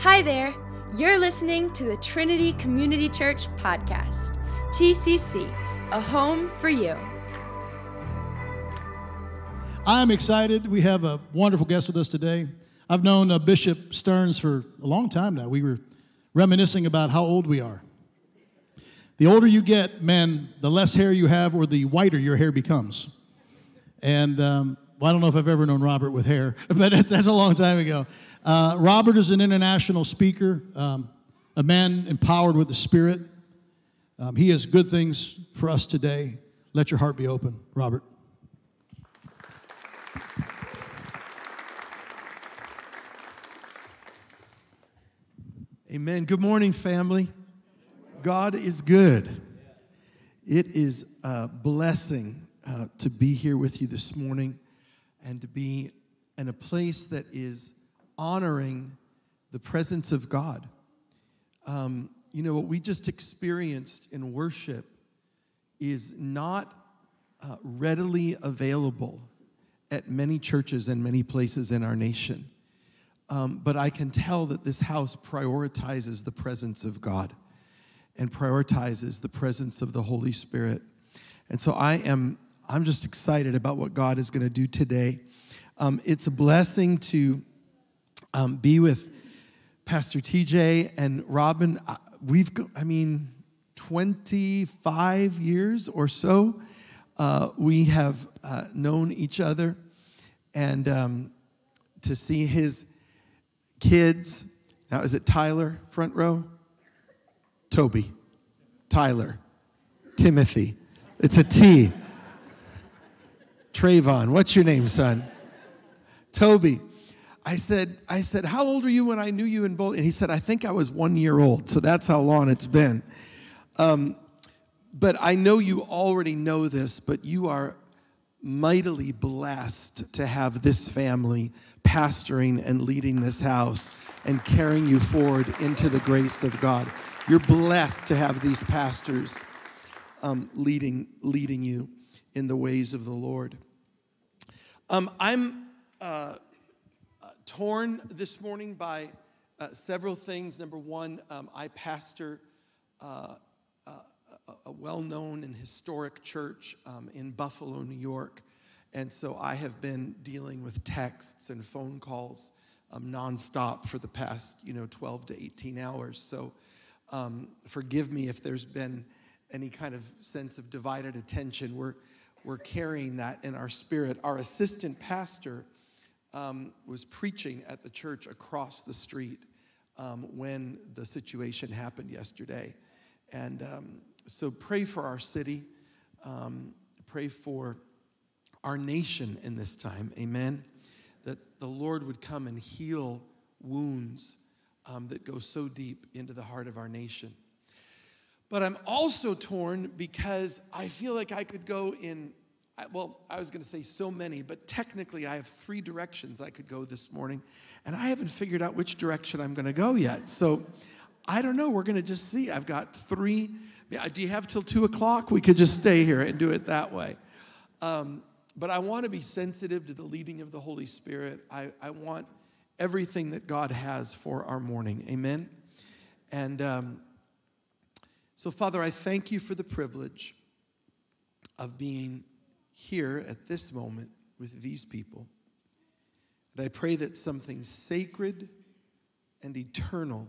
Hi there. You're listening to the Trinity Community Church podcast, TCC, a home for you. I'm excited. We have a wonderful guest with us today. I've known uh, Bishop Stearns for a long time now. We were reminiscing about how old we are. The older you get, men, the less hair you have, or the whiter your hair becomes. And um, well, I don't know if I've ever known Robert with hair, but that's, that's a long time ago. Uh, Robert is an international speaker, um, a man empowered with the Spirit. Um, he has good things for us today. Let your heart be open, Robert. Amen. Good morning, family. God is good. It is a blessing uh, to be here with you this morning and to be in a place that is honoring the presence of God. Um, you know, what we just experienced in worship is not uh, readily available at many churches and many places in our nation. Um, but I can tell that this house prioritizes the presence of God and prioritizes the presence of the Holy Spirit. And so I am I'm just excited about what God is going to do today. Um, it's a blessing to um, be with Pastor TJ and Robin. We've, I mean, 25 years or so, uh, we have uh, known each other. And um, to see his kids, now is it Tyler, front row? Toby, Tyler, Timothy. It's a T. Trayvon, what's your name, son? Toby. I said, I said, how old were you when I knew you in both? And he said, I think I was one year old. So that's how long it's been. Um, but I know you already know this, but you are mightily blessed to have this family pastoring and leading this house and carrying you forward into the grace of God. You're blessed to have these pastors um, leading, leading you in the ways of the Lord. Um, I'm uh, torn this morning by uh, several things. Number one, um, I pastor uh, uh, a well known and historic church um, in Buffalo, New York. And so I have been dealing with texts and phone calls um, nonstop for the past, you know, 12 to 18 hours. So um, forgive me if there's been any kind of sense of divided attention. We're, we're carrying that in our spirit. Our assistant pastor um, was preaching at the church across the street um, when the situation happened yesterday. And um, so pray for our city, um, pray for our nation in this time. Amen. That the Lord would come and heal wounds um, that go so deep into the heart of our nation. But I'm also torn because I feel like I could go in, well, I was going to say so many, but technically I have three directions I could go this morning, and I haven't figured out which direction I'm going to go yet. So I don't know. We're going to just see. I've got three. Do you have till two o'clock? We could just stay here and do it that way. Um, but I want to be sensitive to the leading of the Holy Spirit. I, I want everything that God has for our morning. Amen. And um, so, Father, I thank you for the privilege of being here at this moment with these people. And I pray that something sacred and eternal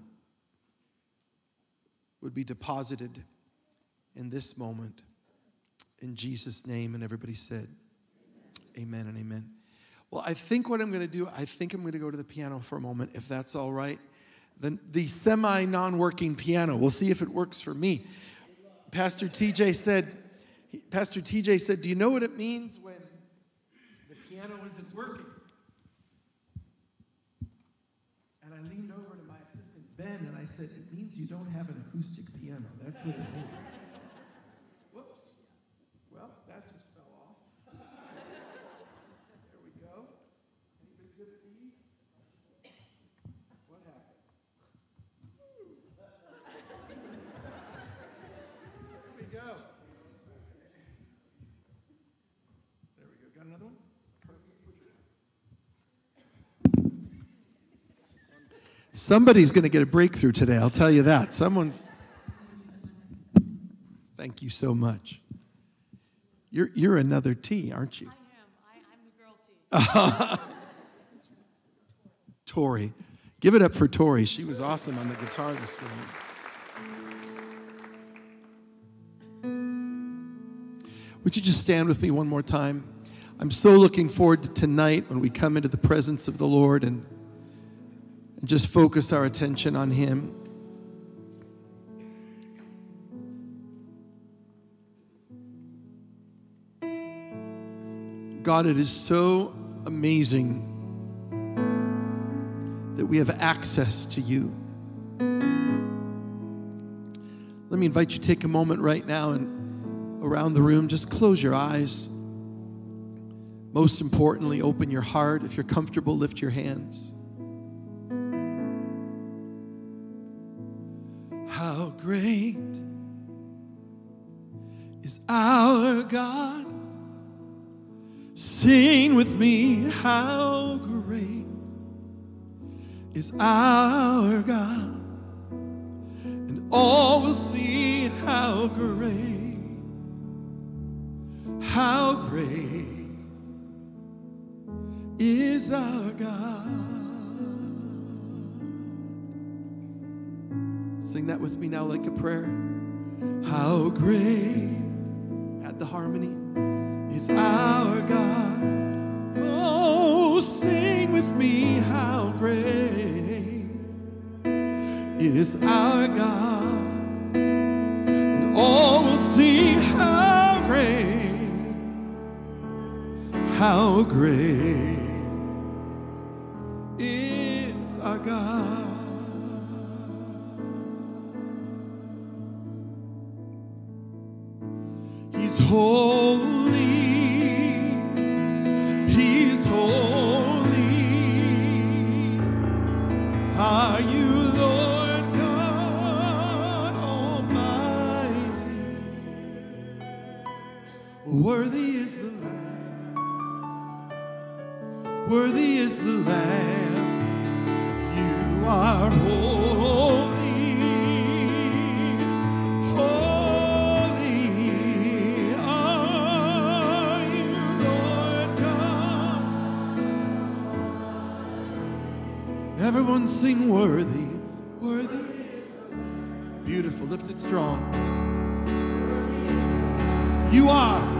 would be deposited in this moment. In Jesus' name. And everybody said, Amen, amen and amen. Well, I think what I'm going to do, I think I'm going to go to the piano for a moment, if that's all right the, the semi non working piano. We'll see if it works for me. Pastor TJ said, Pastor TJ said, Do you know what it means when the piano isn't working? And I leaned over to my assistant Ben and I said, It means you don't have an acoustic piano. That's what it means. Somebody's going to get a breakthrough today, I'll tell you that. Someone's. Thank you so much. You're, you're another T, aren't you? I am. I, I'm the girl T. Tori. Give it up for Tori. She was awesome on the guitar this morning. Would you just stand with me one more time? I'm so looking forward to tonight when we come into the presence of the Lord and, and just focus our attention on Him. God, it is so amazing that we have access to you. Let me invite you to take a moment right now and around the room, just close your eyes. Most importantly, open your heart. If you're comfortable, lift your hands. Great is our God? Sing with me, how great is our God. And all will see how great, how great is our God. Sing that with me now like a prayer. How great, at the harmony, is our God. Oh, sing with me, how great is our God. And all will see how great, how great Beautiful, lift it strong. You are.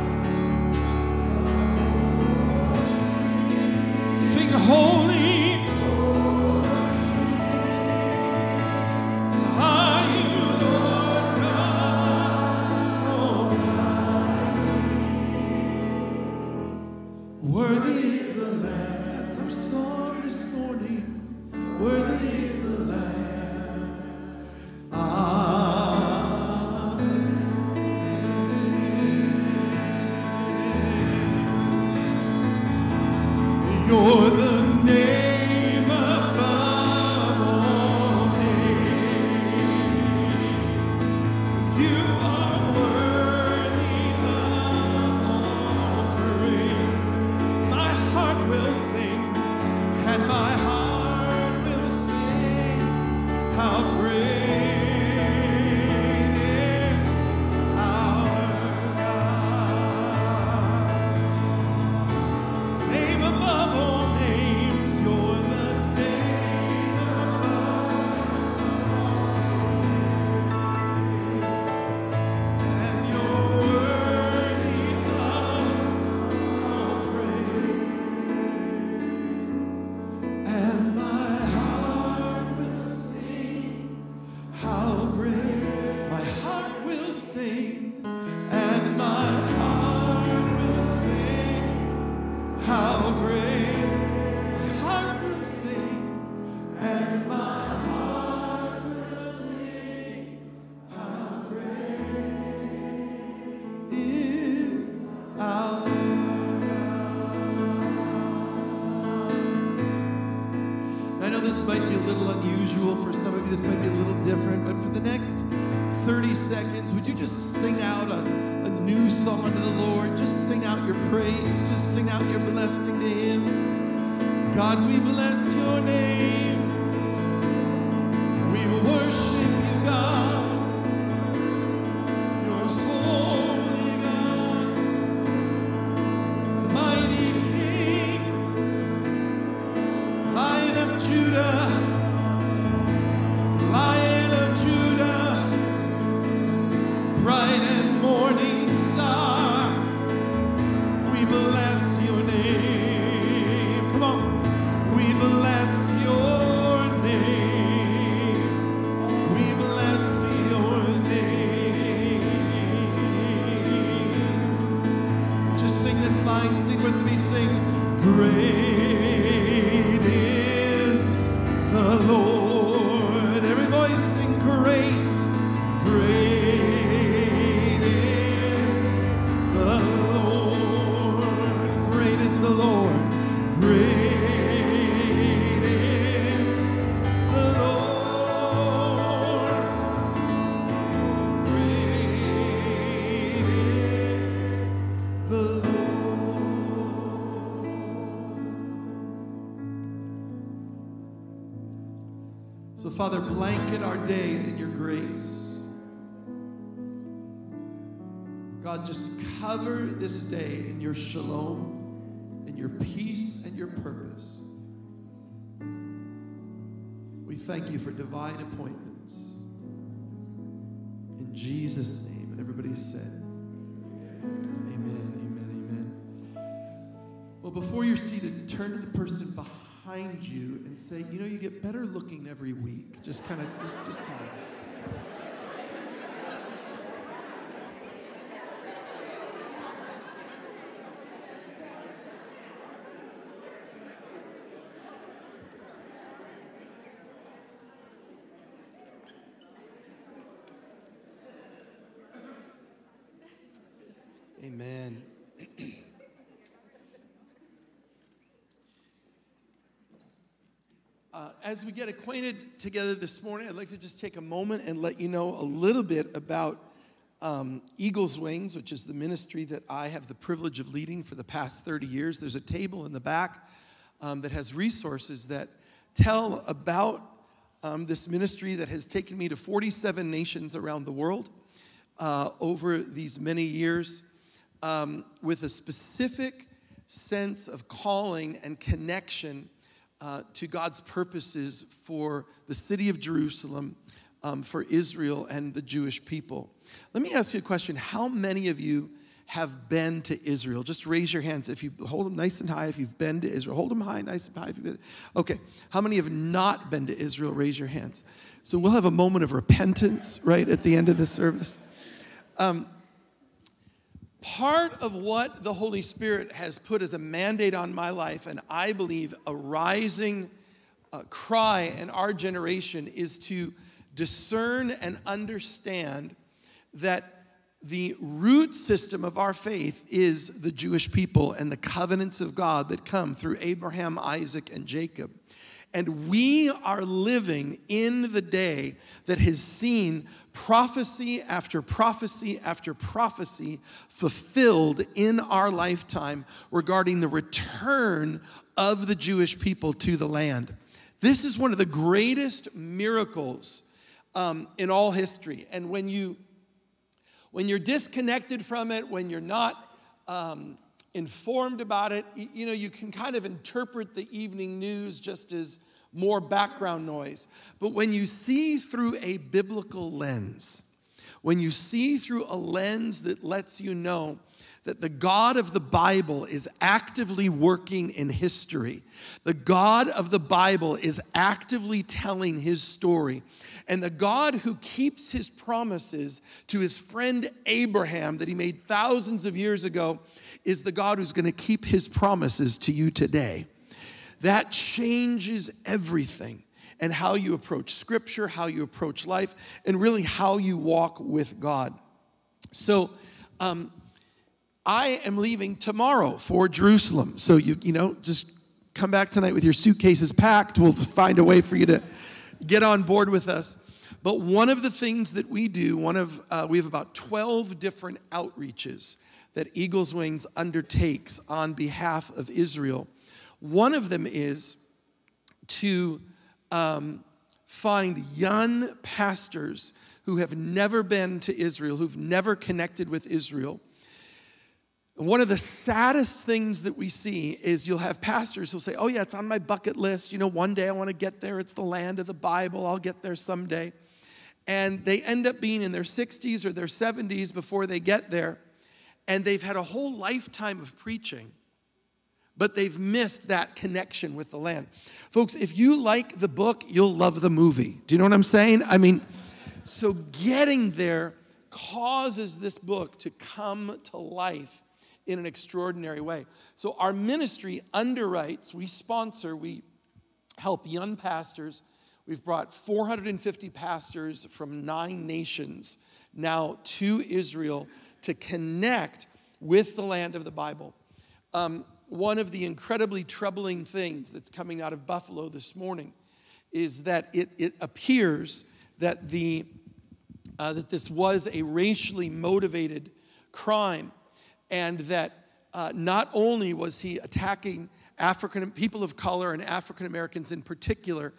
Father, blanket our day in your grace. God, just cover this day in your shalom, in your peace, and your purpose. We thank you for divine appointments. In Jesus' name. And everybody said, Amen, amen, amen. Well, before you're seated, turn to the person behind you and say, You know, you get better looking every week. Just kind of, just, just tell them. Amen. Uh, as we get acquainted together this morning, I'd like to just take a moment and let you know a little bit about um, Eagles Wings, which is the ministry that I have the privilege of leading for the past 30 years. There's a table in the back um, that has resources that tell about um, this ministry that has taken me to 47 nations around the world uh, over these many years um, with a specific sense of calling and connection uh, to God's purposes for the city of Jerusalem, um, for Israel and the Jewish people. Let me ask you a question. How many of you have been to Israel? Just raise your hands if you hold them nice and high if you've been to Israel. Hold them high, nice and high. Okay. How many have not been to Israel? Raise your hands. So we'll have a moment of repentance right at the end of the service. Um, part of what the Holy Spirit has put as a mandate on my life, and I believe a rising uh, cry in our generation, is to discern and understand that the root system of our faith is the Jewish people and the covenants of God that come through Abraham, Isaac, and Jacob. And we are living in the day that has seen prophecy after prophecy after prophecy fulfilled in our lifetime regarding the return of the Jewish people to the land. This is one of the greatest miracles um, in all history. And when you when you're disconnected from it, when you're not um, informed about it, you know, you can kind of interpret the evening news just as more background noise. But when you see through a biblical lens, when you see through a lens that lets you know that the God of the Bible is actively working in history. The God of the Bible is actively telling his story. And the God who keeps his promises to his friend Abraham that he made thousands of years ago is the God who's going to keep his promises to you today. That changes everything and how you approach scripture, how you approach life, and really how you walk with God. So, um, I am leaving tomorrow for Jerusalem. So you you know just come back tonight with your suitcases packed. We'll find a way for you to get on board with us. But one of the things that we do, one of uh, we have about twelve different outreaches that Eagles Wings undertakes on behalf of Israel. One of them is to um, find young pastors who have never been to Israel, who've never connected with Israel. One of the saddest things that we see is you'll have pastors who'll say, Oh, yeah, it's on my bucket list. You know, one day I want to get there. It's the land of the Bible. I'll get there someday. And they end up being in their 60s or their 70s before they get there. And they've had a whole lifetime of preaching, but they've missed that connection with the land. Folks, if you like the book, you'll love the movie. Do you know what I'm saying? I mean, so getting there causes this book to come to life in an extraordinary way. So our ministry underwrites, we sponsor, we help young pastors. We've brought 450 pastors from nine nations now to Israel to connect with the land of the Bible. Um, one of the incredibly troubling things that's coming out of Buffalo this morning is that it, it appears that, the, uh, that this was a racially motivated crime and that uh, not only was he attacking African people of color and African Americans in particular,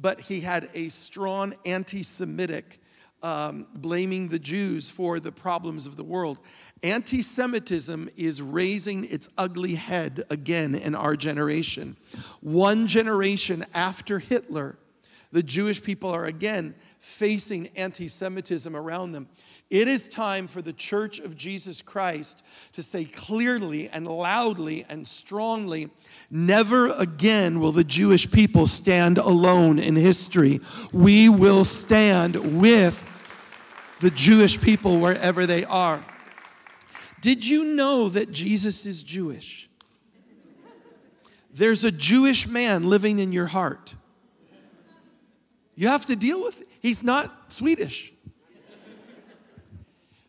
but he had a strong anti Semitic um, blaming the Jews for the problems of the world. Anti Semitism is raising its ugly head again in our generation. One generation after Hitler, the Jewish people are again facing anti Semitism around them. It is time for the church of Jesus Christ to say clearly and loudly and strongly never again will the Jewish people stand alone in history. We will stand with the Jewish people wherever they are. Did you know that Jesus is Jewish? There's a Jewish man living in your heart. You have to deal with it. He's not Swedish.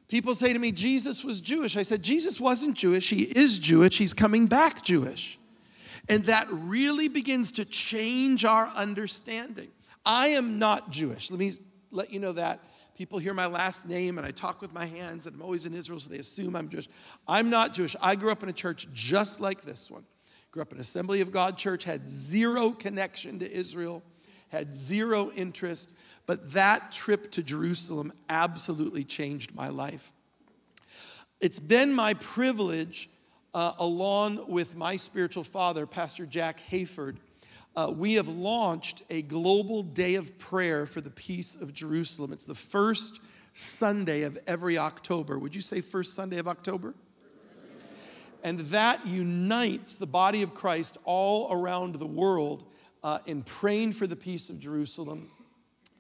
People say to me, Jesus was Jewish. I said, Jesus wasn't Jewish. He is Jewish. He's coming back Jewish. And that really begins to change our understanding. I am not Jewish. Let me let you know that. People hear my last name and I talk with my hands, and I'm always in Israel, so they assume I'm Jewish. I'm not Jewish. I grew up in a church just like this one. Grew up in Assembly of God church, had zero connection to Israel, had zero interest but that trip to Jerusalem absolutely changed my life. It's been my privilege, uh, along with my spiritual father, Pastor Jack Hayford, uh, we have launched a global day of prayer for the peace of Jerusalem. It's the first Sunday of every October. Would you say first Sunday of October? And that unites the body of Christ all around the world uh, in praying for the peace of Jerusalem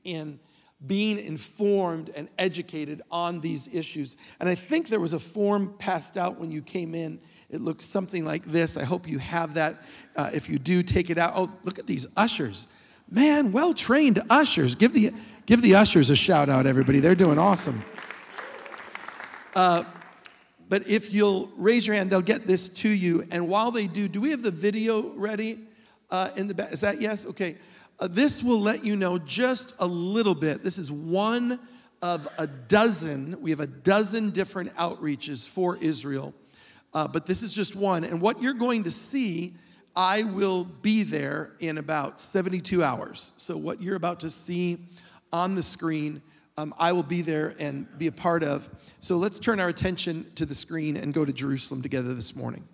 in being informed and educated on these issues. And I think there was a form passed out when you came in. It looks something like this. I hope you have that. Uh, if you do, take it out. Oh, look at these ushers. Man, well trained ushers. Give the, give the ushers a shout out, everybody. They're doing awesome. Uh, but if you'll raise your hand, they'll get this to you. And while they do, do we have the video ready uh, in the back? Is that yes? Okay. Uh, this will let you know just a little bit. This is one of a dozen. We have a dozen different outreaches for Israel, uh, but this is just one. And what you're going to see, I will be there in about 72 hours. So, what you're about to see on the screen, um, I will be there and be a part of. So, let's turn our attention to the screen and go to Jerusalem together this morning.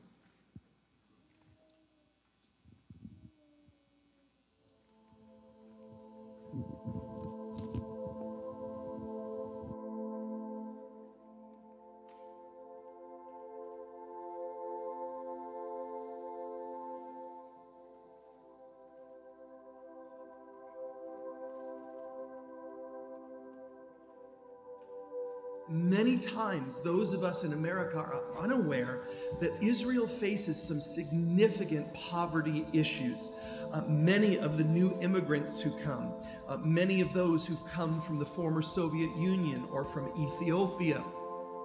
Times, those of us in America are unaware that Israel faces some significant poverty issues. Uh, many of the new immigrants who come, uh, many of those who've come from the former Soviet Union or from Ethiopia,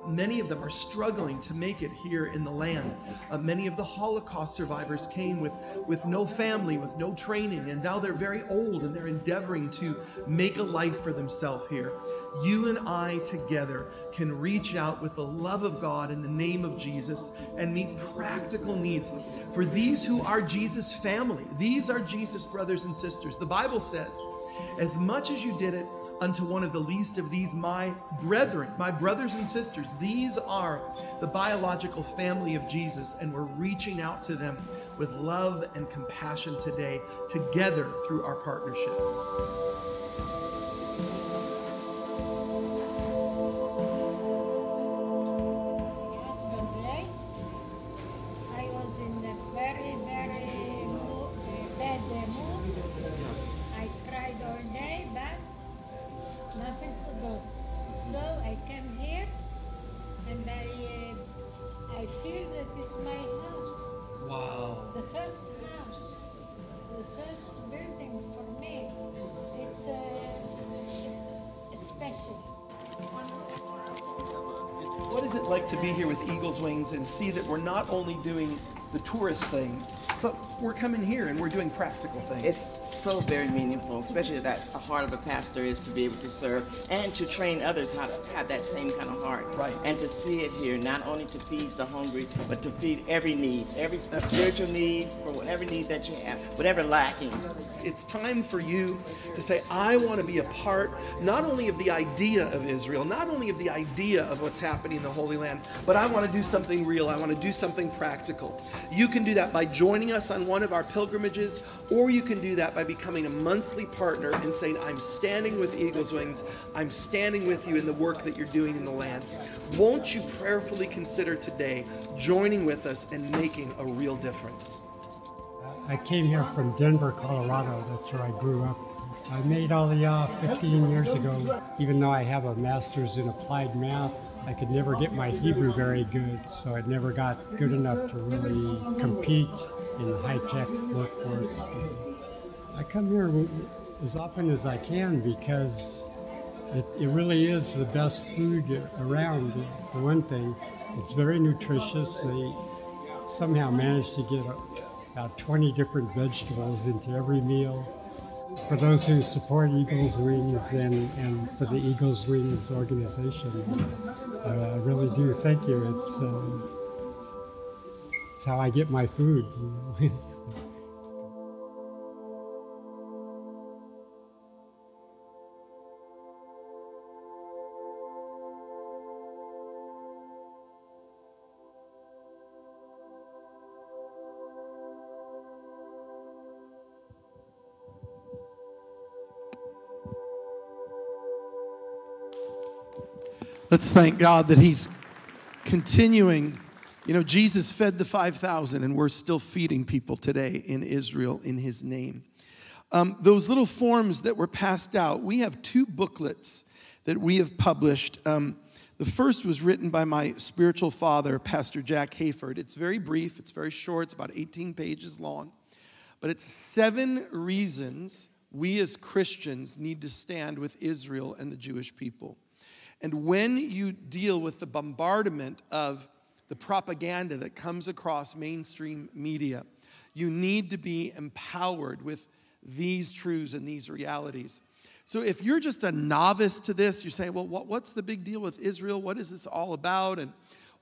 many of them are struggling to make it here in the land. Uh, many of the Holocaust survivors came with, with no family, with no training, and now they're very old and they're endeavoring to make a life for themselves here. You and I together can reach out with the love of God in the name of Jesus and meet practical needs for these who are Jesus' family. These are Jesus' brothers and sisters. The Bible says, As much as you did it unto one of the least of these, my brethren, my brothers and sisters, these are the biological family of Jesus, and we're reaching out to them with love and compassion today, together through our partnership. Nothing. So I came here, and I, uh, I feel that it's my house, Wow. the first house, the first building for me. It's, uh, it's, it's special. What is it like to be here with Eagles Wings and see that we're not only doing the tourist things, but we're coming here and we're doing practical things? It's so very meaningful, especially that the heart of a pastor is to be able to serve and to train others how to have that same kind of heart. Right. And to see it here, not only to feed the hungry, but to feed every need, every spiritual need, for whatever need that you have, whatever lacking. It's time for you to say, I want to be a part not only of the idea of Israel, not only of the idea of what's happening in the Holy Land, but I want to do something real. I want to do something practical. You can do that by joining us on one of our pilgrimages, or you can do that by becoming a monthly partner and saying, I'm standing with Eagles Wings. I'm standing with you in the work that you're doing in the land. Won't you prayerfully consider today joining with us and making a real difference? I came here from Denver, Colorado. That's where I grew up. I made Aliyah uh, 15 years ago. Even though I have a master's in applied math, I could never get my Hebrew very good, so I never got good enough to really compete in the high-tech workforce. I come here as often as I can because it, it really is the best food around, for one thing. It's very nutritious. They somehow managed to get about 20 different vegetables into every meal. For those who support Eagles Wings and, and for the Eagles Wings organization, I really do thank you. It's, uh, it's how I get my food. You know? Let's thank God that He's continuing. You know, Jesus fed the 5,000, and we're still feeding people today in Israel in His name. Um, those little forms that were passed out, we have two booklets that we have published. Um, the first was written by my spiritual father, Pastor Jack Hayford. It's very brief, it's very short, it's about 18 pages long. But it's seven reasons we as Christians need to stand with Israel and the Jewish people. And when you deal with the bombardment of the propaganda that comes across mainstream media, you need to be empowered with these truths and these realities. So if you're just a novice to this, you're saying, well, what, what's the big deal with Israel? What is this all about? And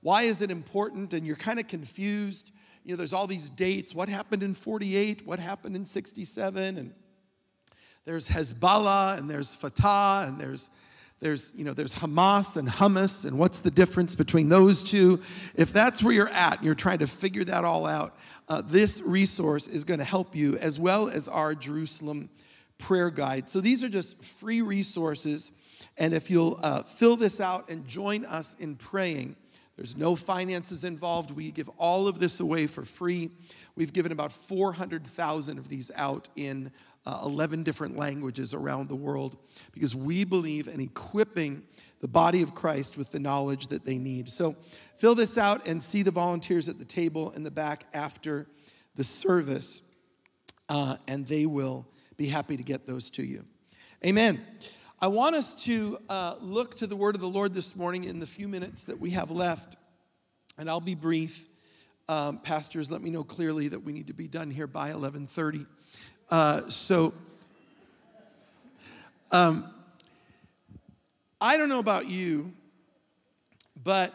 why is it important? And you're kind of confused. You know, there's all these dates. What happened in 48? What happened in 67? And there's Hezbollah and there's Fatah and there's there's you know there's Hamas and hummus and what's the difference between those two? If that's where you're at and you're trying to figure that all out uh, this resource is going to help you as well as our Jerusalem prayer guide. So these are just free resources and if you'll uh, fill this out and join us in praying there's no finances involved. We give all of this away for free. We've given about 400000 of these out in uh, 11 different languages around the world because we believe in equipping the body of Christ with the knowledge that they need. So fill this out and see the volunteers at the table in the back after the service, uh, and they will be happy to get those to you. Amen. I want us to uh, look to the word of the Lord this morning in the few minutes that we have left, and I'll be brief. Um, pastors, let me know clearly that we need to be done here by 1130. Uh, so, um, I don't know about you, but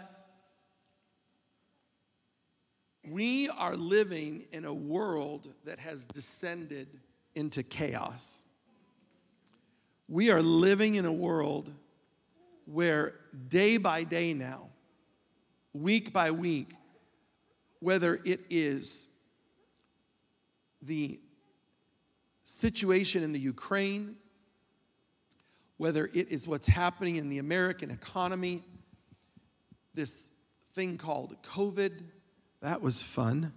we are living in a world that has descended into chaos. We are living in a world where day by day now, week by week, whether it is the situation in the Ukraine, whether it is what's happening in the American economy, this thing called COVID, that was fun.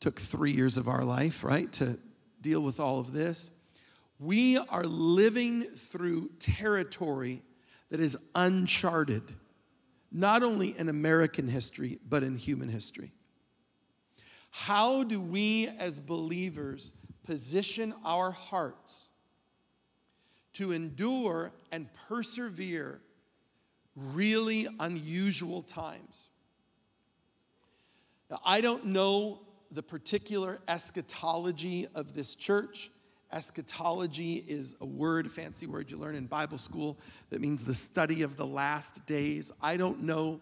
Took three years of our life, right, to deal with all of this. We are living through territory that is uncharted, not only in American history, but in human history. How do we as believers position our hearts to endure and persevere really unusual times? Now, I don't know the particular eschatology of this church. Eschatology is a word, fancy word you learn in Bible school that means the study of the last days. I don't know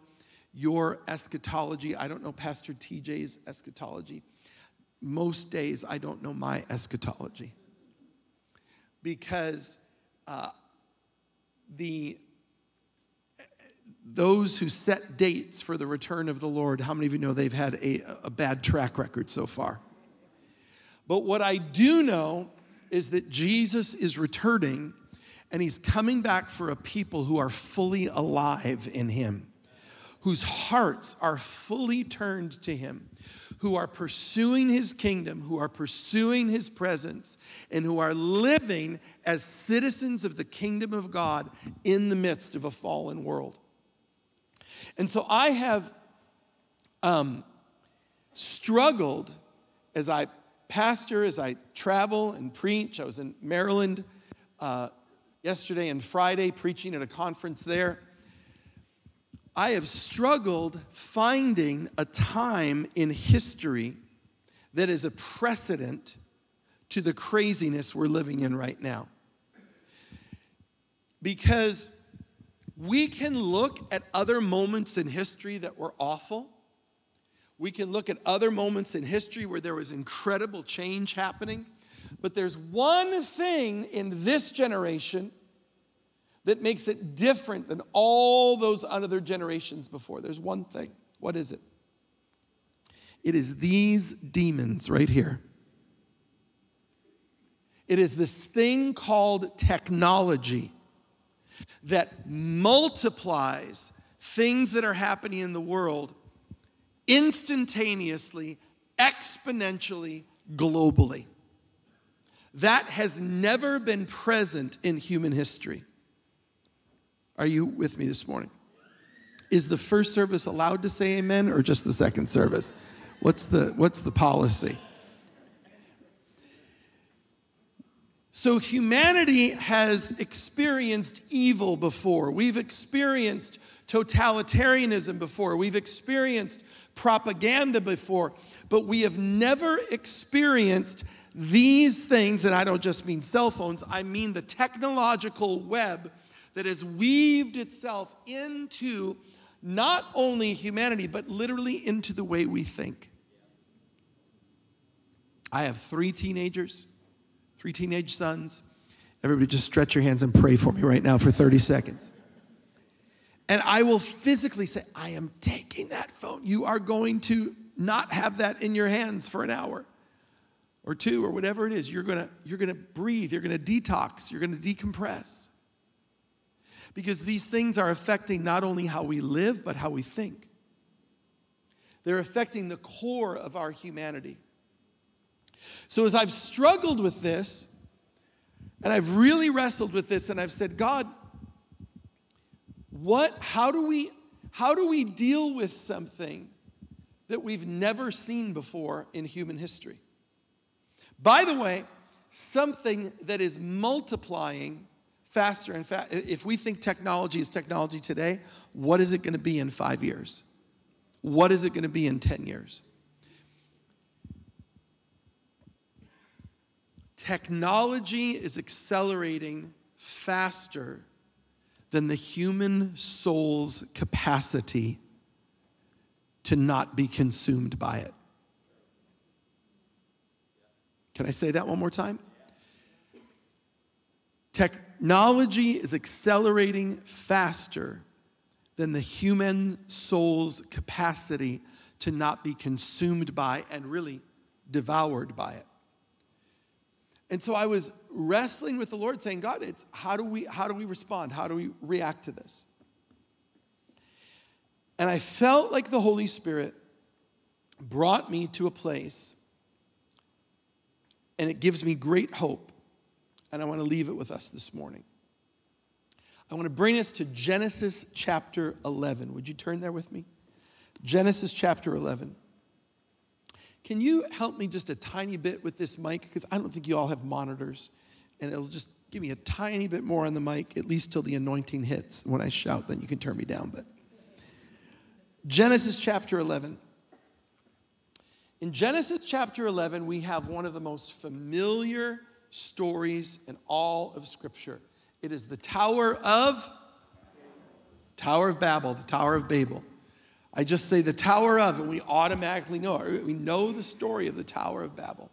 your eschatology. I don't know Pastor TJ's eschatology. Most days, I don't know my eschatology because uh, the those who set dates for the return of the Lord, how many of you know they've had a, a bad track record so far? But what I do know is that Jesus is returning and he's coming back for a people who are fully alive in him, whose hearts are fully turned to him, who are pursuing his kingdom, who are pursuing his presence, and who are living as citizens of the kingdom of God in the midst of a fallen world. And so I have um, struggled as I pastor, as I travel and preach. I was in Maryland uh, yesterday and Friday preaching at a conference there. I have struggled finding a time in history that is a precedent to the craziness we're living in right now. Because we can look at other moments in history that were awful. We can look at other moments in history where there was incredible change happening. But there's one thing in this generation that makes it different than all those other generations before. There's one thing. What is it? It is these demons right here. It is this thing called technology that multiplies things that are happening in the world instantaneously, exponentially, globally. That has never been present in human history. Are you with me this morning? Is the first service allowed to say amen or just the second service? What's the, what's the policy? So, humanity has experienced evil before. We've experienced totalitarianism before. We've experienced propaganda before. But we have never experienced these things, and I don't just mean cell phones, I mean the technological web that has weaved itself into not only humanity, but literally into the way we think. I have three teenagers three teenage sons. Everybody just stretch your hands and pray for me right now for 30 seconds. And I will physically say, I am taking that phone. You are going to not have that in your hands for an hour or two or whatever it is. You're gonna, you're gonna breathe, you're gonna detox, you're gonna decompress. Because these things are affecting not only how we live, but how we think. They're affecting the core of our humanity. So, as I've struggled with this, and I've really wrestled with this, and I've said, God, what, how do we, how do we deal with something that we've never seen before in human history? By the way, something that is multiplying faster and faster. If we think technology is technology today, what is it going to be in five years? What is it going to be in 10 years? Technology is accelerating faster than the human soul's capacity to not be consumed by it. Can I say that one more time? Tech, Technology is accelerating faster than the human soul's capacity to not be consumed by and really devoured by it. And so I was wrestling with the Lord saying, God, it's how do we how do we respond? How do we react to this? And I felt like the Holy Spirit brought me to a place and it gives me great hope. And I want to leave it with us this morning. I want to bring us to Genesis chapter 11. Would you turn there with me? Genesis chapter 11. Can you help me just a tiny bit with this mic? Because I don't think you all have monitors. And it'll just give me a tiny bit more on the mic, at least till the anointing hits. When I shout, then you can turn me down. But Genesis chapter 11. In Genesis chapter 11, we have one of the most familiar stories in all of Scripture. It is the Tower of Tower of Babel, the Tower of Babel. I just say the Tower of, and we automatically know it. We know the story of the Tower of Babel.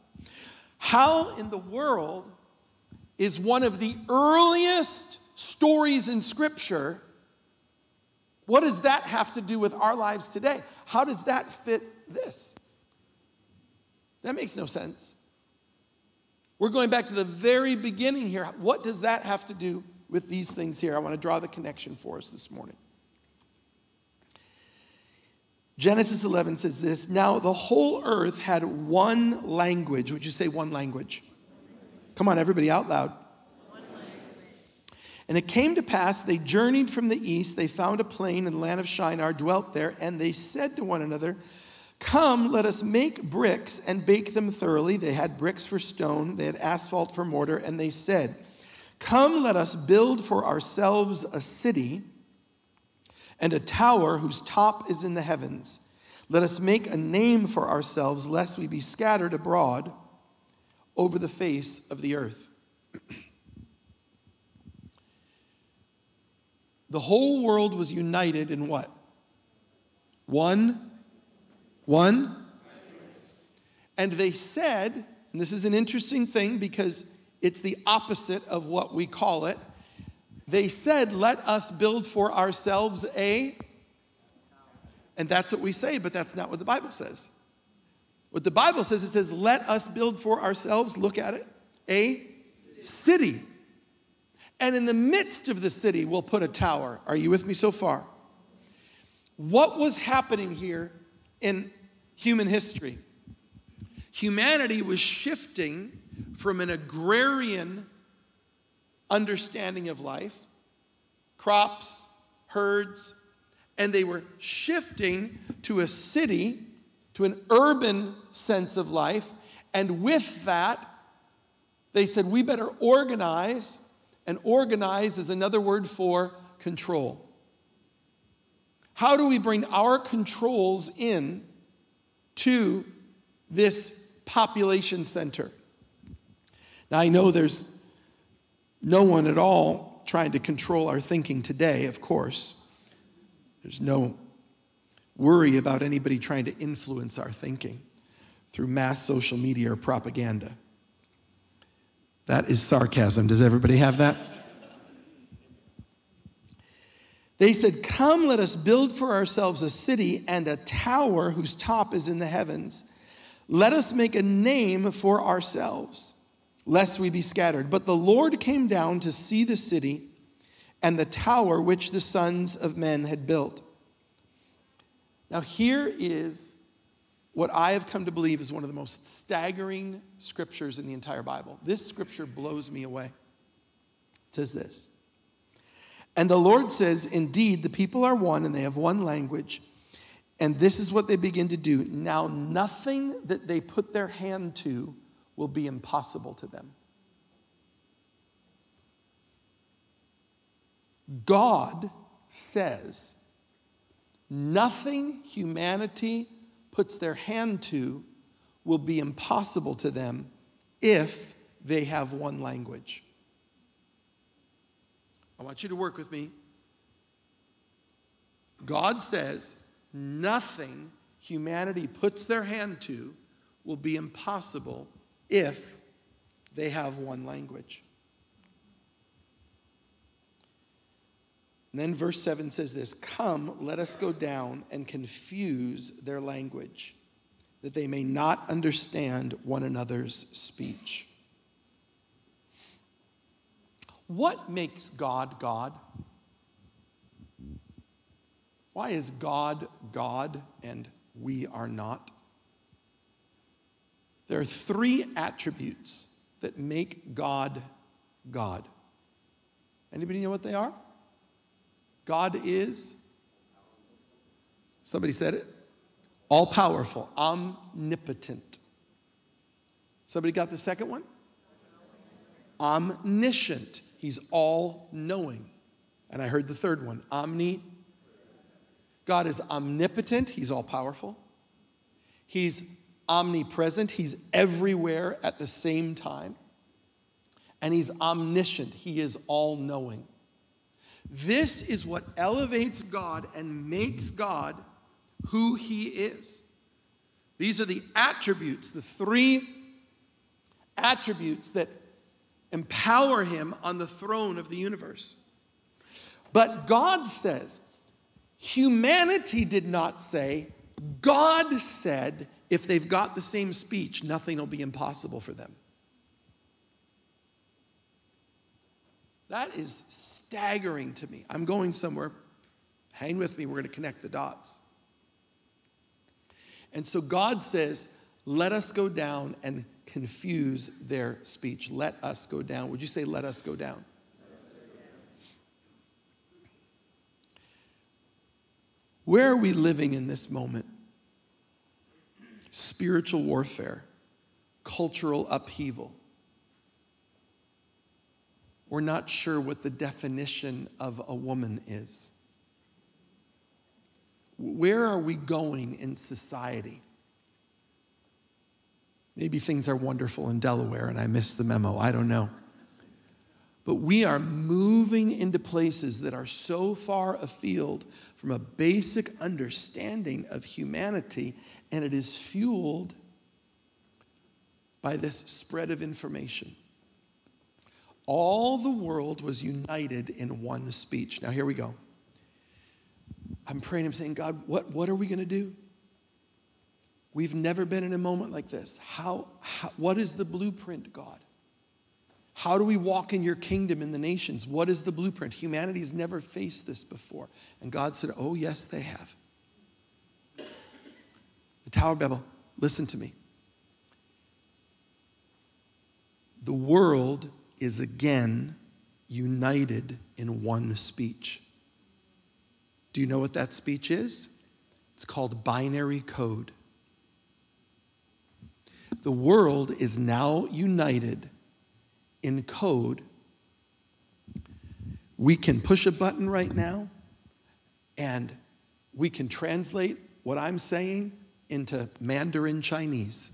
How in the world is one of the earliest stories in Scripture? What does that have to do with our lives today? How does that fit this? That makes no sense. We're going back to the very beginning here. What does that have to do with these things here? I want to draw the connection for us this morning. Genesis 11 says this Now the whole earth had one language. Would you say one language? Come on, everybody, out loud. And it came to pass, they journeyed from the east. They found a plain in the land of Shinar, dwelt there, and they said to one another, Come, let us make bricks and bake them thoroughly. They had bricks for stone, they had asphalt for mortar, and they said, Come, let us build for ourselves a city and a tower whose top is in the heavens. Let us make a name for ourselves, lest we be scattered abroad over the face of the earth. the whole world was united in what? One. One. And they said, and this is an interesting thing because it's the opposite of what we call it. They said, Let us build for ourselves a. And that's what we say, but that's not what the Bible says. What the Bible says, it says, Let us build for ourselves, look at it, a city. And in the midst of the city, we'll put a tower. Are you with me so far? What was happening here in human history? Humanity was shifting from an agrarian understanding of life, crops, herds, and they were shifting to a city, to an urban sense of life. And with that, they said, we better organize. And organize is another word for control. How do we bring our controls in to this population center? Now, I know there's no one at all trying to control our thinking today, of course. There's no worry about anybody trying to influence our thinking through mass social media or propaganda. That is sarcasm. Does everybody have that? They said, Come, let us build for ourselves a city and a tower whose top is in the heavens. Let us make a name for ourselves lest we be scattered. But the Lord came down to see the city and the tower which the sons of men had built. Now, here is what I have come to believe is one of the most staggering scriptures in the entire Bible. This scripture blows me away. It says this And the Lord says, Indeed, the people are one and they have one language. And this is what they begin to do. Now, nothing that they put their hand to will be impossible to them. God says nothing humanity puts their hand to will be impossible to them if they have one language. I want you to work with me. God says nothing humanity puts their hand to will be impossible if they have one language. And then verse 7 says this Come, let us go down and confuse their language, that they may not understand one another's speech. What makes God God? Why is God God and we are not? There are three attributes that make God God. Anybody know what they are? God is, somebody said it, all powerful, omnipotent. Somebody got the second one? Omniscient. He's all knowing. And I heard the third one, omni. God is omnipotent, He's all powerful. He's omnipresent, He's everywhere at the same time. And He's omniscient, He is all knowing. This is what elevates God and makes God who He is. These are the attributes, the three attributes that empower Him on the throne of the universe. But God says, humanity did not say, God said, if they've got the same speech, nothing will be impossible for them. That is staggering to me. I'm going somewhere. Hang with me, we're going to connect the dots. And so God says, let us go down and confuse their speech. Let us go down. Would you say, let us go down? Where are we living in this moment? Spiritual warfare, cultural upheaval. We're not sure what the definition of a woman is. Where are we going in society? Maybe things are wonderful in Delaware and I missed the memo. I don't know. But we are moving into places that are so far afield from a basic understanding of humanity, and it is fueled by this spread of information all the world was united in one speech. Now, here we go. I'm praying, I'm saying, God, what, what are we going to do? We've never been in a moment like this. How, how, what is the blueprint, God? How do we walk in your kingdom in the nations? What is the blueprint? Humanity has never faced this before. And God said, Oh, yes, they have. The Tower of Babel, listen to me. The world is again united in one speech. Do you know what that speech is? It's called binary code. The world is now united in code. We can push a button right now and we can translate what I'm saying into Mandarin Chinese.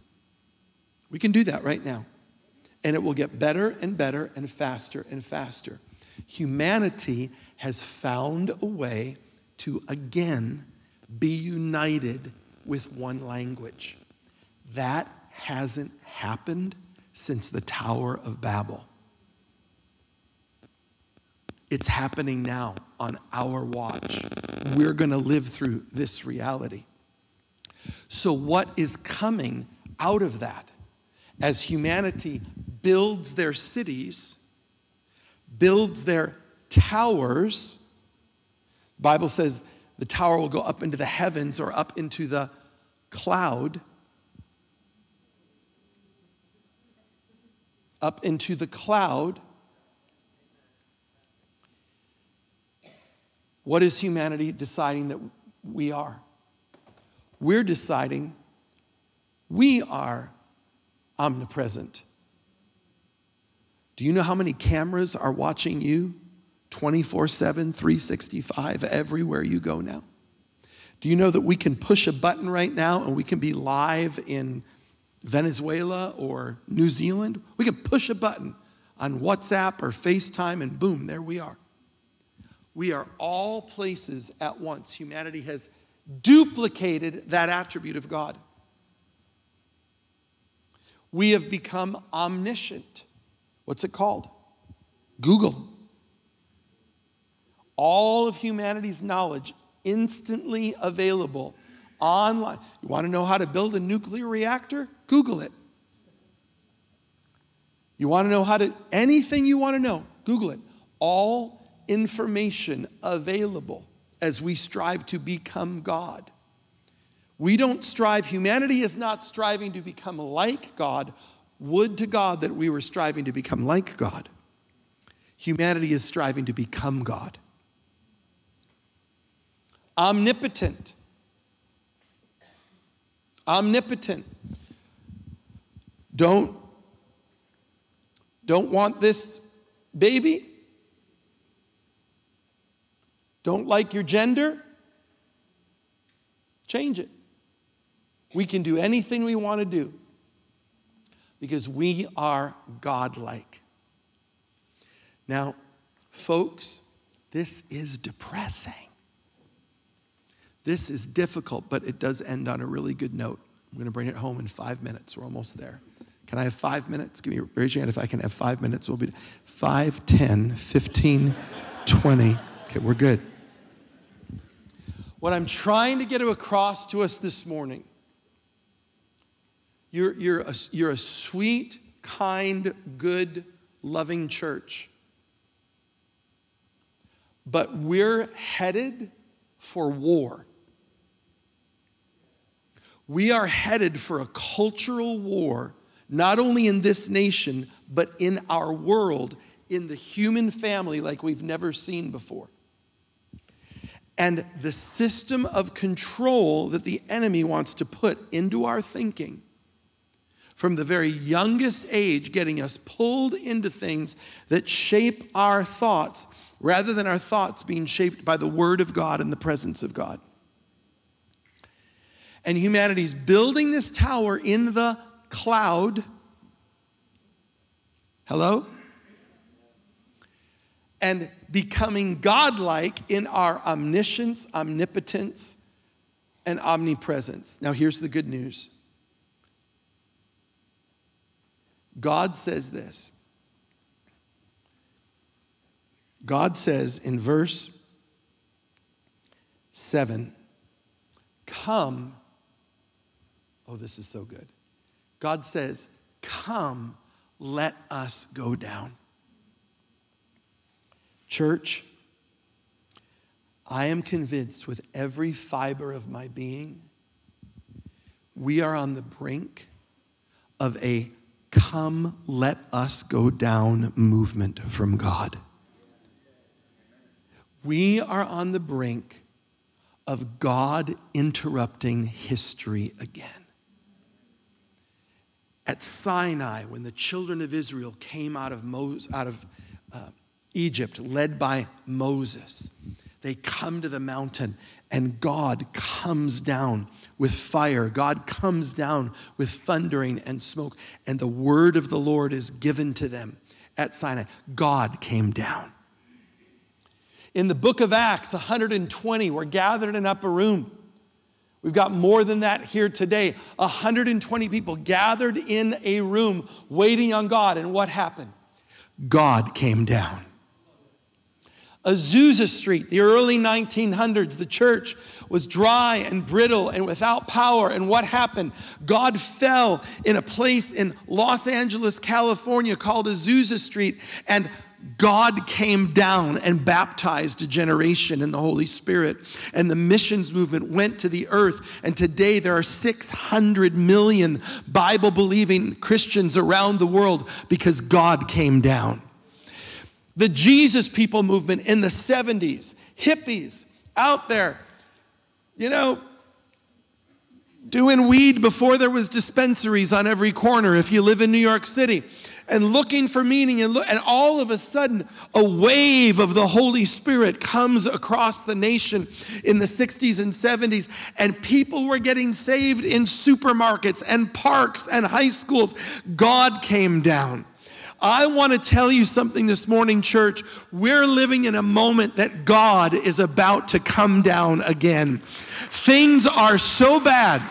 We can do that right now and it will get better and better and faster and faster. Humanity has found a way to again be united with one language. That hasn't happened since the Tower of Babel. It's happening now on our watch. We're going to live through this reality. So, what is coming out of that as humanity builds their cities, builds their towers. Bible says the tower will go up into the heavens or up into the cloud. Up into the cloud. What is humanity deciding that we are? We're deciding we are omnipresent. Do you know how many cameras are watching you 24 7, 365, everywhere you go now? Do you know that we can push a button right now and we can be live in Venezuela or New Zealand? We can push a button on WhatsApp or FaceTime and boom, there we are. We are all places at once. Humanity has duplicated that attribute of God. We have become omniscient. What's it called? Google. all of humanity's knowledge instantly available online. You want to know how to build a nuclear reactor? Google it. You want to know how to, anything you want to know, Google it. All information available as we strive to become God. We don't strive, humanity is not striving to become like God. Would to God that we were striving to become like God. Humanity is striving to become God. Omnipotent. Omnipotent. Don't, don't want this baby? Don't like your gender? Change it. We can do anything we want to do because we are godlike. Now, folks, this is depressing. This is difficult, but it does end on a really good note. I'm going to bring it home in five minutes. We're almost there. Can I have five minutes? Give me raise your hand if I can have five minutes. We'll be five, 10, 15, 20. Okay, we're good. What I'm trying to get across to us this morning you're, you're, a, you're a sweet, kind, good, loving church. But we're headed for war. We are headed for a cultural war, not only in this nation, but in our world, in the human family, like we've never seen before. And the system of control that the enemy wants to put into our thinking from the very youngest age, getting us pulled into things that shape our thoughts rather than our thoughts being shaped by the Word of God and the presence of God. And humanity's building this tower in the cloud. Hello? And becoming godlike in our omniscience, omnipotence, and omnipresence. Now, here's the good news God says this. God says in verse 7 Come. Oh, this is so good. God says, Come, let us go down. Church, I am convinced with every fiber of my being, we are on the brink of a come, let us go down movement from God. We are on the brink of God interrupting history again. At Sinai, when the children of Israel came out of, out of uh, Egypt, led by Moses, they come to the mountain and God comes down with fire. God comes down with thundering and smoke, and the word of the Lord is given to them at Sinai. God came down. In the book of Acts, 120 were gathered in an upper room. We've got more than that here today. 120 people gathered in a room waiting on God. And what happened? God came down. Azusa Street, the early 1900s, the church was dry and brittle and without power. And what happened? God fell in a place in Los Angeles, California called Azusa Street, and God came down and baptized a generation in the Holy Spirit. And the missions movement went to the earth. And today there are 600 million Bible believing Christians around the world because God came down. The Jesus People movement in the 70s, hippies out there, you know, doing weed before there was dispensaries on every corner if you live in New York City and looking for meaning and, look, and all of a sudden a wave of the holy spirit comes across the nation in the 60s and 70s and people were getting saved in supermarkets and parks and high schools god came down I want to tell you something this morning, church. We're living in a moment that God is about to come down again. Things are so bad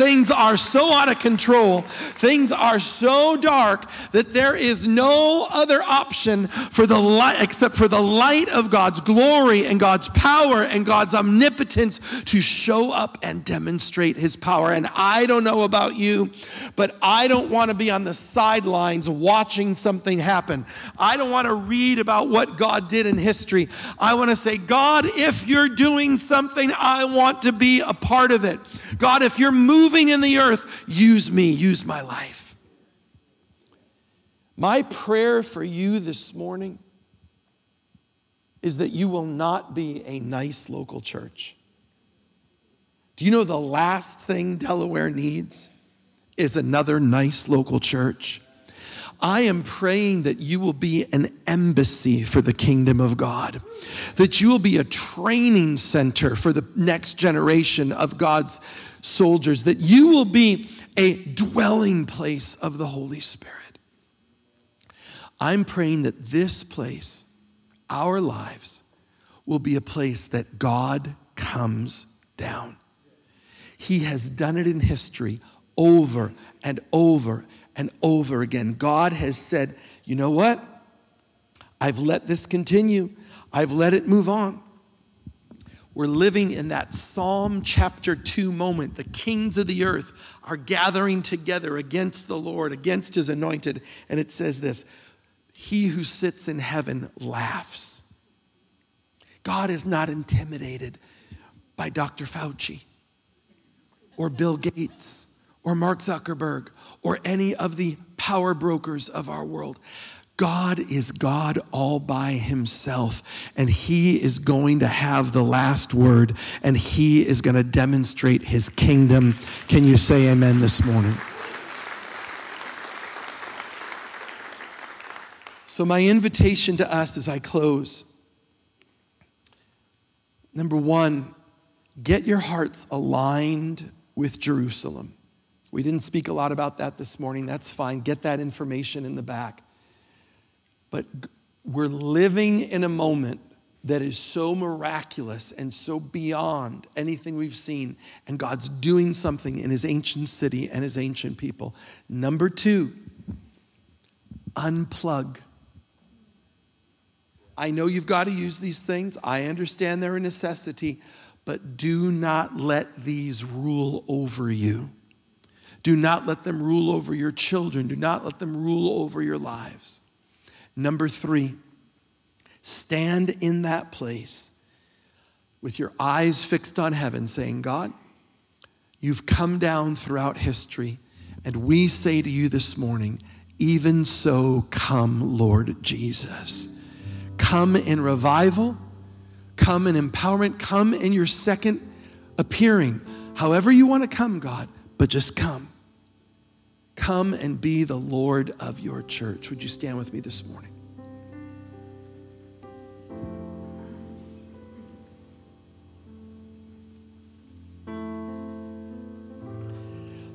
things are so out of control, things are so dark that there is no other option for the light except for the light of God's glory and God's power and God's omnipotence to show up and demonstrate his power. And I don't know about you, but I don't want to be on the sidelines watching something happen. I don't want to read about what God did in history. I want to say, God, if you're doing something, I want to be a part of it. God, if you're moving in the earth, use me, use my life. My prayer for you this morning is that you will not be a nice local church. Do you know the last thing Delaware needs is another nice local church? I am praying that you will be an embassy for the kingdom of God, that you will be a training center for the next generation of God's soldiers, that you will be a dwelling place of the Holy Spirit. I'm praying that this place, our lives, will be a place that God comes down. He has done it in history over and over and over again. God has said, you know what? I've let this continue, I've let it move on. We're living in that Psalm chapter 2 moment. The kings of the earth are gathering together against the Lord, against his anointed. And it says this He who sits in heaven laughs. God is not intimidated by Dr. Fauci or Bill Gates or Mark Zuckerberg or any of the power brokers of our world. God is God all by himself, and he is going to have the last word, and he is going to demonstrate his kingdom. Can you say amen this morning? So, my invitation to us as I close number one, get your hearts aligned with Jerusalem. We didn't speak a lot about that this morning. That's fine. Get that information in the back. But we're living in a moment that is so miraculous and so beyond anything we've seen. And God's doing something in his ancient city and his ancient people. Number two, unplug. I know you've got to use these things. I understand they're a necessity, but do not let these rule over you. Do not let them rule over your children. Do not let them rule over your lives. Number three, stand in that place with your eyes fixed on heaven, saying, God, you've come down throughout history, and we say to you this morning, even so, come, Lord Jesus. Come in revival, come in empowerment, come in your second appearing. However, you want to come, God, but just come. Come and be the Lord of your church. Would you stand with me this morning?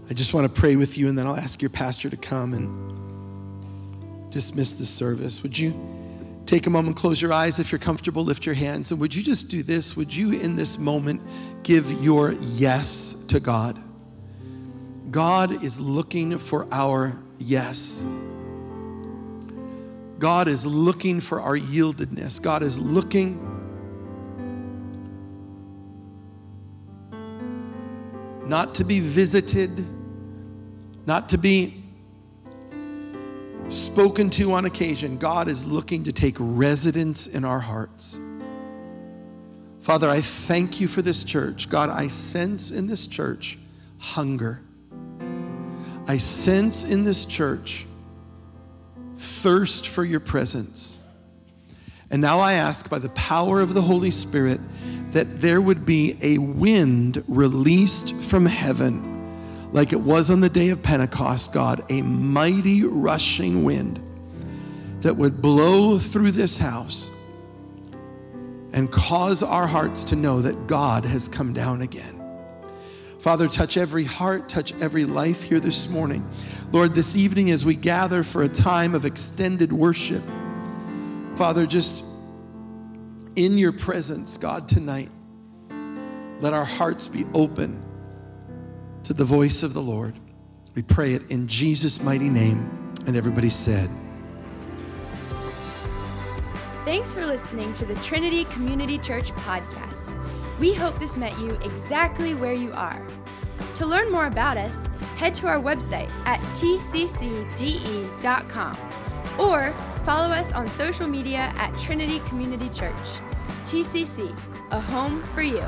I just want to pray with you, and then I'll ask your pastor to come and dismiss the service. Would you take a moment, close your eyes if you're comfortable, lift your hands, and would you just do this? Would you, in this moment, give your yes to God? God is looking for our yes. God is looking for our yieldedness. God is looking not to be visited, not to be spoken to on occasion. God is looking to take residence in our hearts. Father, I thank you for this church. God, I sense in this church hunger. I sense in this church thirst for your presence. And now I ask by the power of the Holy Spirit that there would be a wind released from heaven, like it was on the day of Pentecost, God, a mighty rushing wind that would blow through this house and cause our hearts to know that God has come down again. Father, touch every heart, touch every life here this morning. Lord, this evening as we gather for a time of extended worship, Father, just in your presence, God, tonight, let our hearts be open to the voice of the Lord. We pray it in Jesus' mighty name. And everybody said, Thanks for listening to the Trinity Community Church podcast. We hope this met you exactly where you are. To learn more about us, head to our website at tccde.com or follow us on social media at Trinity Community Church. TCC, a home for you.